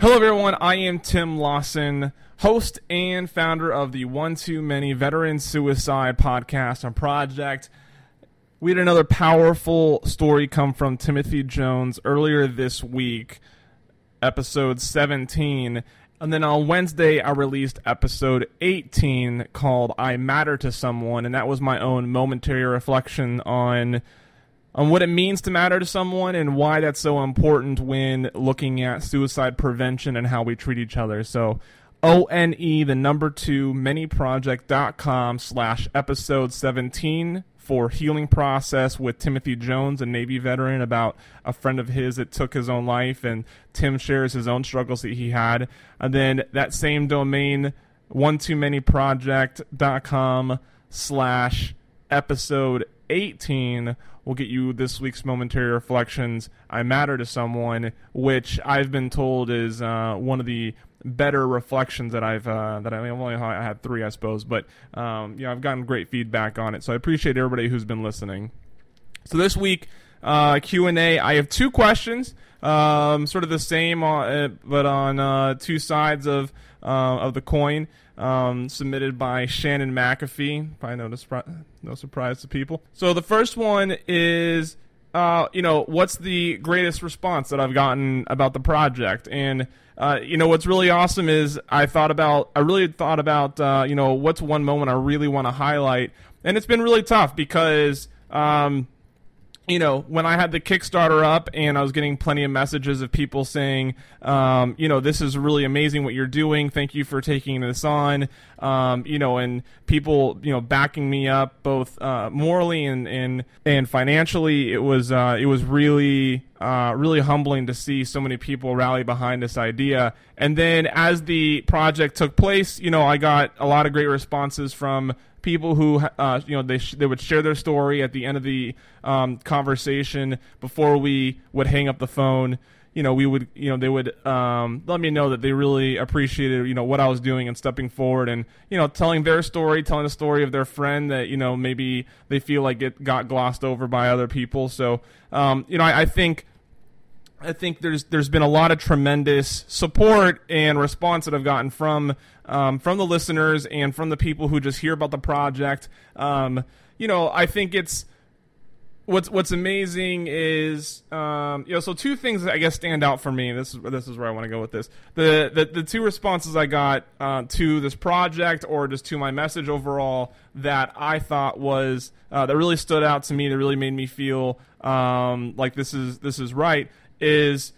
Hello, everyone. I am Tim Lawson, host and founder of the One Too Many Veteran Suicide podcast and project. We had another powerful story come from Timothy Jones earlier this week, episode 17. And then on Wednesday, I released episode 18 called I Matter to Someone. And that was my own momentary reflection on on what it means to matter to someone and why that's so important when looking at suicide prevention and how we treat each other. So, O N E, the number two, manyproject.com slash episode 17 for healing process with Timothy Jones, a Navy veteran, about a friend of his that took his own life. And Tim shares his own struggles that he had. And then that same domain, one too many project.com slash episode 18 will get you this week's momentary reflections. I matter to someone, which I've been told is uh, one of the better reflections that I've uh, that I only had three, I suppose, but um, you know I've gotten great feedback on it. So I appreciate everybody who's been listening. So this week uh, Q and A, I have two questions, um, sort of the same, uh, but on uh, two sides of uh, of the coin um, submitted by Shannon McAfee. Probably no, surpri- no surprise to people. So the first one is, uh, you know, what's the greatest response that I've gotten about the project? And uh, you know, what's really awesome is I thought about, I really thought about, uh, you know, what's one moment I really want to highlight, and it's been really tough because. Um, you know, when I had the Kickstarter up and I was getting plenty of messages of people saying, um, you know, this is really amazing what you're doing. Thank you for taking this on. Um, you know, and people, you know, backing me up both uh, morally and, and and financially. It was uh, it was really uh, really humbling to see so many people rally behind this idea. And then as the project took place, you know, I got a lot of great responses from people who uh, you know they sh- they would share their story at the end of the um, conversation before we would hang up the phone. You know, we would you know they would um, let me know that they really appreciated you know what I was doing and stepping forward and you know telling their story, telling the story of their friend that you know maybe they feel like it got glossed over by other people. So um, you know, I, I think. I think there's there's been a lot of tremendous support and response that I've gotten from um, from the listeners and from the people who just hear about the project. Um, you know, I think it's what's what's amazing is um, you know so two things I guess stand out for me. This is this is where I want to go with this. The the, the two responses I got uh, to this project or just to my message overall that I thought was uh, that really stood out to me. That really made me feel um, like this is this is right is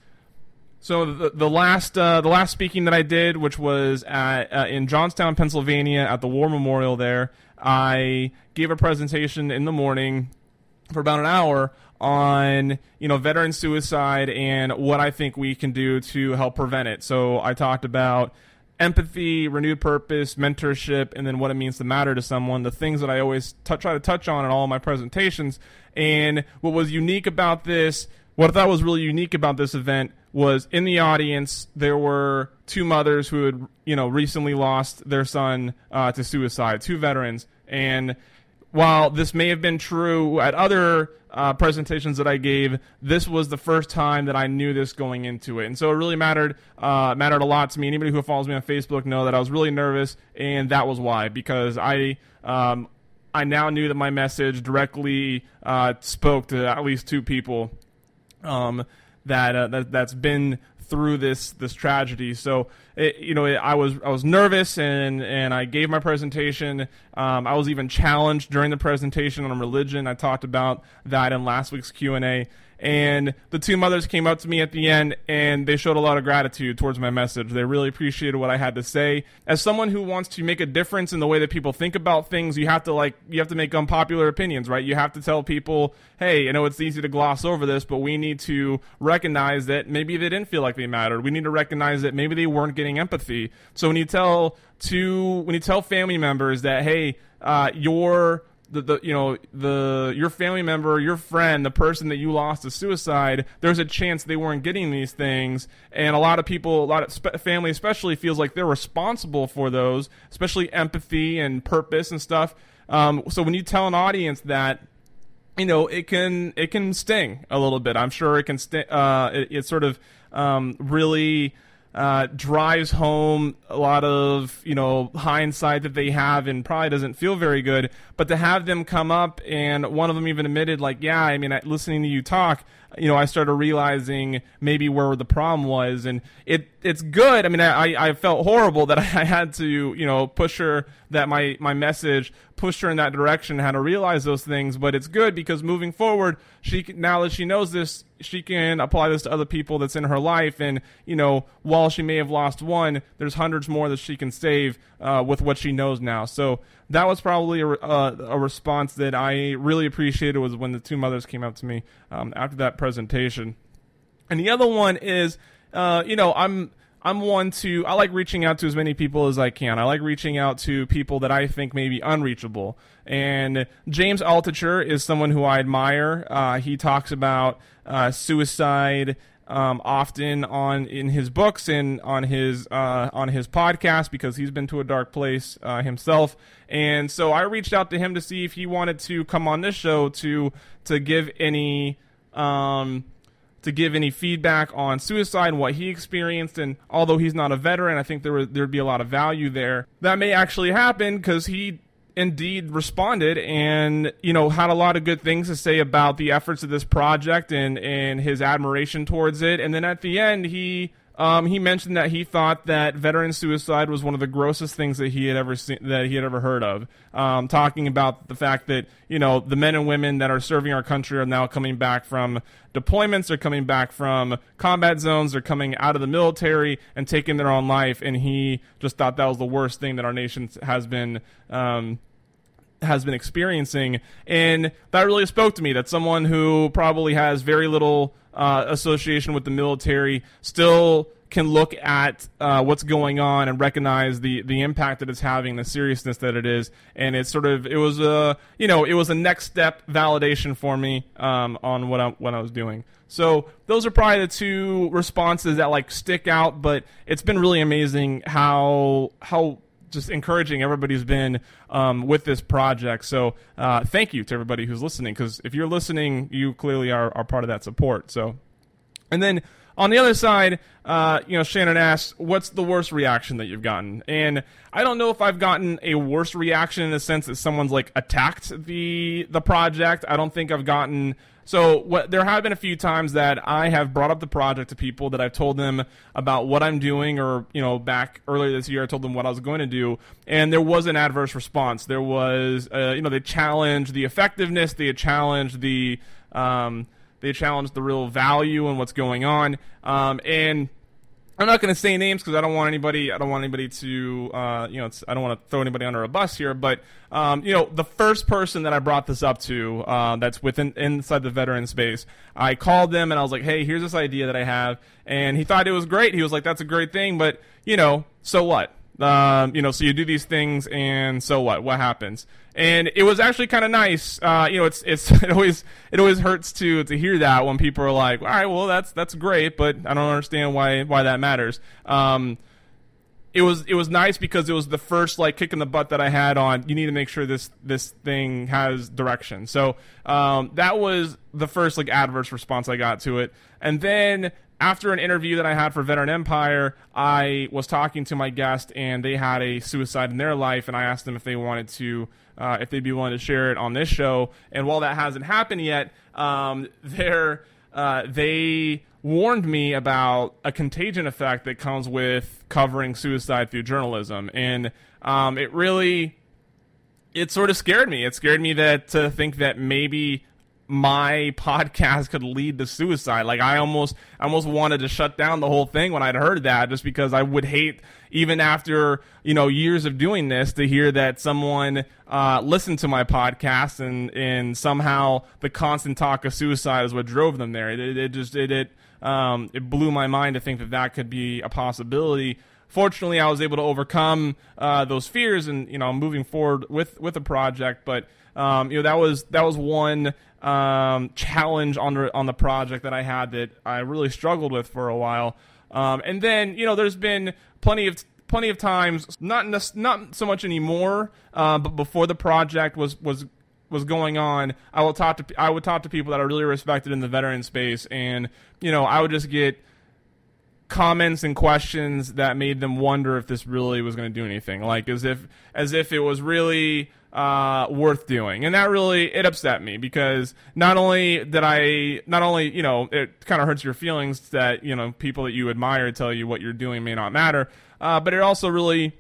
so the, the last uh, the last speaking that I did, which was at, uh, in Johnstown, Pennsylvania, at the War Memorial. There, I gave a presentation in the morning for about an hour on you know veteran suicide and what I think we can do to help prevent it. So I talked about empathy, renewed purpose, mentorship, and then what it means to matter to someone. The things that I always t- try to touch on in all my presentations. And what was unique about this, what I thought was really unique about this event was in the audience there were two mothers who had you know recently lost their son uh, to suicide two veterans and while this may have been true at other uh, presentations that I gave, this was the first time that I knew this going into it, and so it really mattered uh, mattered a lot to me. Anybody who follows me on Facebook know that I was really nervous, and that was why because I um, I now knew that my message directly uh, spoke to at least two people. Um, that, uh, that that's been through this this tragedy. So it, you know, it, I was I was nervous and and I gave my presentation. Um, I was even challenged during the presentation on religion. I talked about that in last week's Q and A. And the two mothers came up to me at the end and they showed a lot of gratitude towards my message. They really appreciated what I had to say. As someone who wants to make a difference in the way that people think about things, you have to like you have to make unpopular opinions, right? You have to tell people, "Hey, you know, it's easy to gloss over this, but we need to recognize that maybe they didn't feel like they mattered. We need to recognize that maybe they weren't getting empathy." So when you tell to when you tell family members that, "Hey, uh, you're the, the you know the your family member, your friend, the person that you lost to suicide, there's a chance they weren't getting these things, and a lot of people, a lot of family especially feels like they're responsible for those, especially empathy and purpose and stuff. Um, so when you tell an audience that you know it can it can sting a little bit i'm sure it can sting uh, it, it sort of um, really uh, drives home a lot of you know hindsight that they have and probably doesn't feel very good. But to have them come up and one of them even admitted like, yeah, I mean, listening to you talk, you know, I started realizing maybe where the problem was, and it it's good. I mean, I I felt horrible that I had to you know push her that my my message pushed her in that direction, how to realize those things. But it's good because moving forward, she now that she knows this, she can apply this to other people that's in her life, and you know, while she may have lost one, there's hundreds more that she can save uh, with what she knows now. So that was probably a, uh, a response that I really appreciated was when the two mothers came up to me um, after that presentation. And the other one is, uh, you know, I'm I'm one to I like reaching out to as many people as I can. I like reaching out to people that I think may be unreachable. And James Altucher is someone who I admire. Uh, he talks about uh, suicide um, often on in his books and on his uh, on his podcast because he's been to a dark place uh, himself. And so I reached out to him to see if he wanted to come on this show to to give any um, to give any feedback on suicide and what he experienced. And although he's not a veteran, I think there would there'd be a lot of value there. That may actually happen because he indeed responded and you know had a lot of good things to say about the efforts of this project and and his admiration towards it. And then at the end he um, he mentioned that he thought that veteran suicide was one of the grossest things that he had ever seen that he had ever heard of. Um, talking about the fact that you know the men and women that are serving our country are now coming back from deployments are coming back from combat zones they're coming out of the military and taking their own life and he just thought that was the worst thing that our nation has been um, has been experiencing and that really spoke to me that someone who probably has very little uh, association with the military still can look at uh, what's going on and recognize the the impact that it's having, the seriousness that it is, and it's sort of it was a you know it was a next step validation for me um, on what I what I was doing. So those are probably the two responses that like stick out, but it's been really amazing how how just encouraging everybody who's been um, with this project. So uh, thank you to everybody who's listening because if you're listening, you clearly are, are part of that support. So, and then on the other side, uh, you know, Shannon asks, "What's the worst reaction that you've gotten?" And I don't know if I've gotten a worse reaction in the sense that someone's like attacked the the project. I don't think I've gotten so what, there have been a few times that I have brought up the project to people that I've told them about what I'm doing, or you know, back earlier this year I told them what I was going to do, and there was an adverse response. There was, uh, you know, they challenged the effectiveness, they challenged the, um, they challenged the real value and what's going on, um, and I'm not going to say names because I don't want anybody. I don't want anybody to, uh, you know, I don't want to throw anybody under a bus here. But um, you know, the first person that I brought this up to, uh, that's within inside the veteran space, I called them and I was like, "Hey, here's this idea that I have," and he thought it was great. He was like, "That's a great thing," but you know, so what? Um, you know, so you do these things, and so what? What happens? And it was actually kind of nice. Uh, you know, it's it's it always it always hurts to to hear that when people are like, "All right, well, that's that's great, but I don't understand why why that matters." Um, it was it was nice because it was the first like kick in the butt that I had on. You need to make sure this this thing has direction. So um, that was the first like adverse response I got to it, and then after an interview that I had for Veteran Empire, I was talking to my guest, and they had a suicide in their life, and I asked them if they wanted to, uh, if they'd be willing to share it on this show. And while that hasn't happened yet, um, uh, they warned me about a contagion effect that comes with covering suicide through journalism, and um, it really, it sort of scared me. It scared me that to think that maybe my podcast could lead to suicide. Like I almost I almost wanted to shut down the whole thing when I'd heard that just because I would hate even after, you know, years of doing this to hear that someone uh, listened to my podcast and and somehow the constant talk of suicide is what drove them there. It, it, just it it um, it blew my mind to think that that could be a possibility fortunately, I was able to overcome uh, those fears and you know moving forward with with the project. But um, you know that was that was one um, challenge on the on the project that I had that I really struggled with for a while. Um, and then you know there's been plenty of plenty of times, not this, not so much anymore, uh, but before the project was was was going on, I will talk to I would talk to people that I really respected in the veteran space, and you know I would just get comments and questions that made them wonder if this really was going to do anything. Like as if as if it was really uh, worth doing, and that really it upset me because not only did I not only you know it kind of hurts your feelings that you know people that you admire tell you what you're doing may not matter, uh, but it also really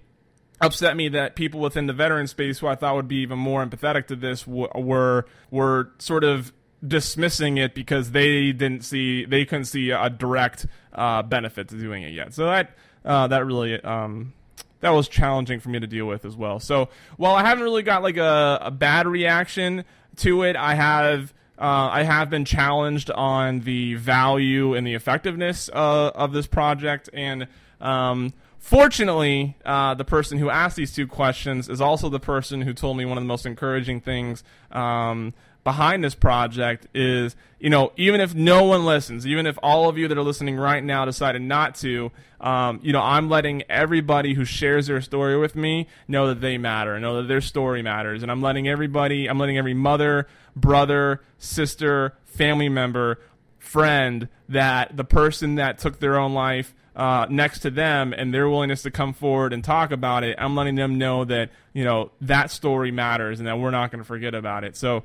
upset me that people within the veteran space who I thought would be even more empathetic to this w- were were sort of dismissing it because they didn't see they couldn't see a direct uh, benefit to doing it yet. So that uh, that really um, that was challenging for me to deal with as well. So while I haven't really got like a, a bad reaction to it, I have. Uh, I have been challenged on the value and the effectiveness uh, of this project, and um, Fortunately, uh, the person who asked these two questions is also the person who told me one of the most encouraging things um, behind this project is, you know, even if no one listens, even if all of you that are listening right now decided not to, um, you know, I'm letting everybody who shares their story with me know that they matter, know that their story matters, and I'm letting everybody, I'm letting every mother, brother, sister, family member, friend that the person that took their own life uh, next to them and their willingness to come forward and talk about it, I'm letting them know that you know that story matters and that we're not going to forget about it. So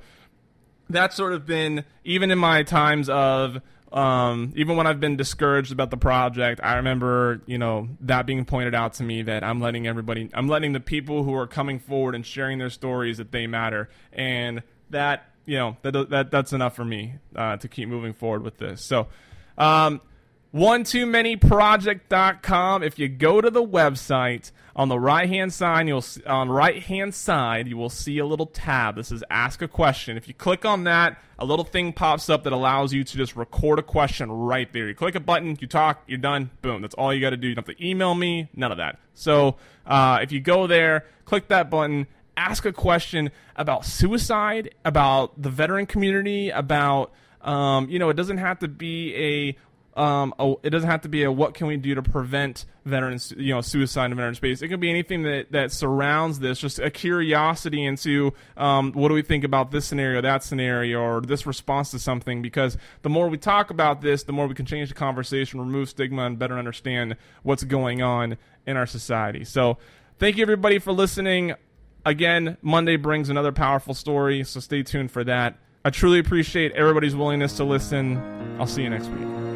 that's sort of been even in my times of um, even when I've been discouraged about the project, I remember, you know, that being pointed out to me that I'm letting everybody, I'm letting the people who are coming forward and sharing their stories that they matter, and that, you know, that, that that's enough for me uh, to keep moving forward with this. So, um, one too many project.com if you go to the website on the right hand side you'll on right hand side you will see a little tab this is ask a question. If you click on that a little thing pops up that allows you to just record a question right there. You click a button you talk you're done boom that's all you got to do. You don't have to email me none of that. So uh, if you go there click that button ask a question about suicide about the veteran community about um, you know, it doesn't have to be a um, a, it doesn't have to be a what can we do to prevent veterans, you know, suicide in veteran space. It can be anything that, that surrounds this, just a curiosity into um, what do we think about this scenario, that scenario, or this response to something. Because the more we talk about this, the more we can change the conversation, remove stigma, and better understand what's going on in our society. So, thank you everybody for listening. Again, Monday brings another powerful story, so stay tuned for that. I truly appreciate everybody's willingness to listen. I'll see you next week.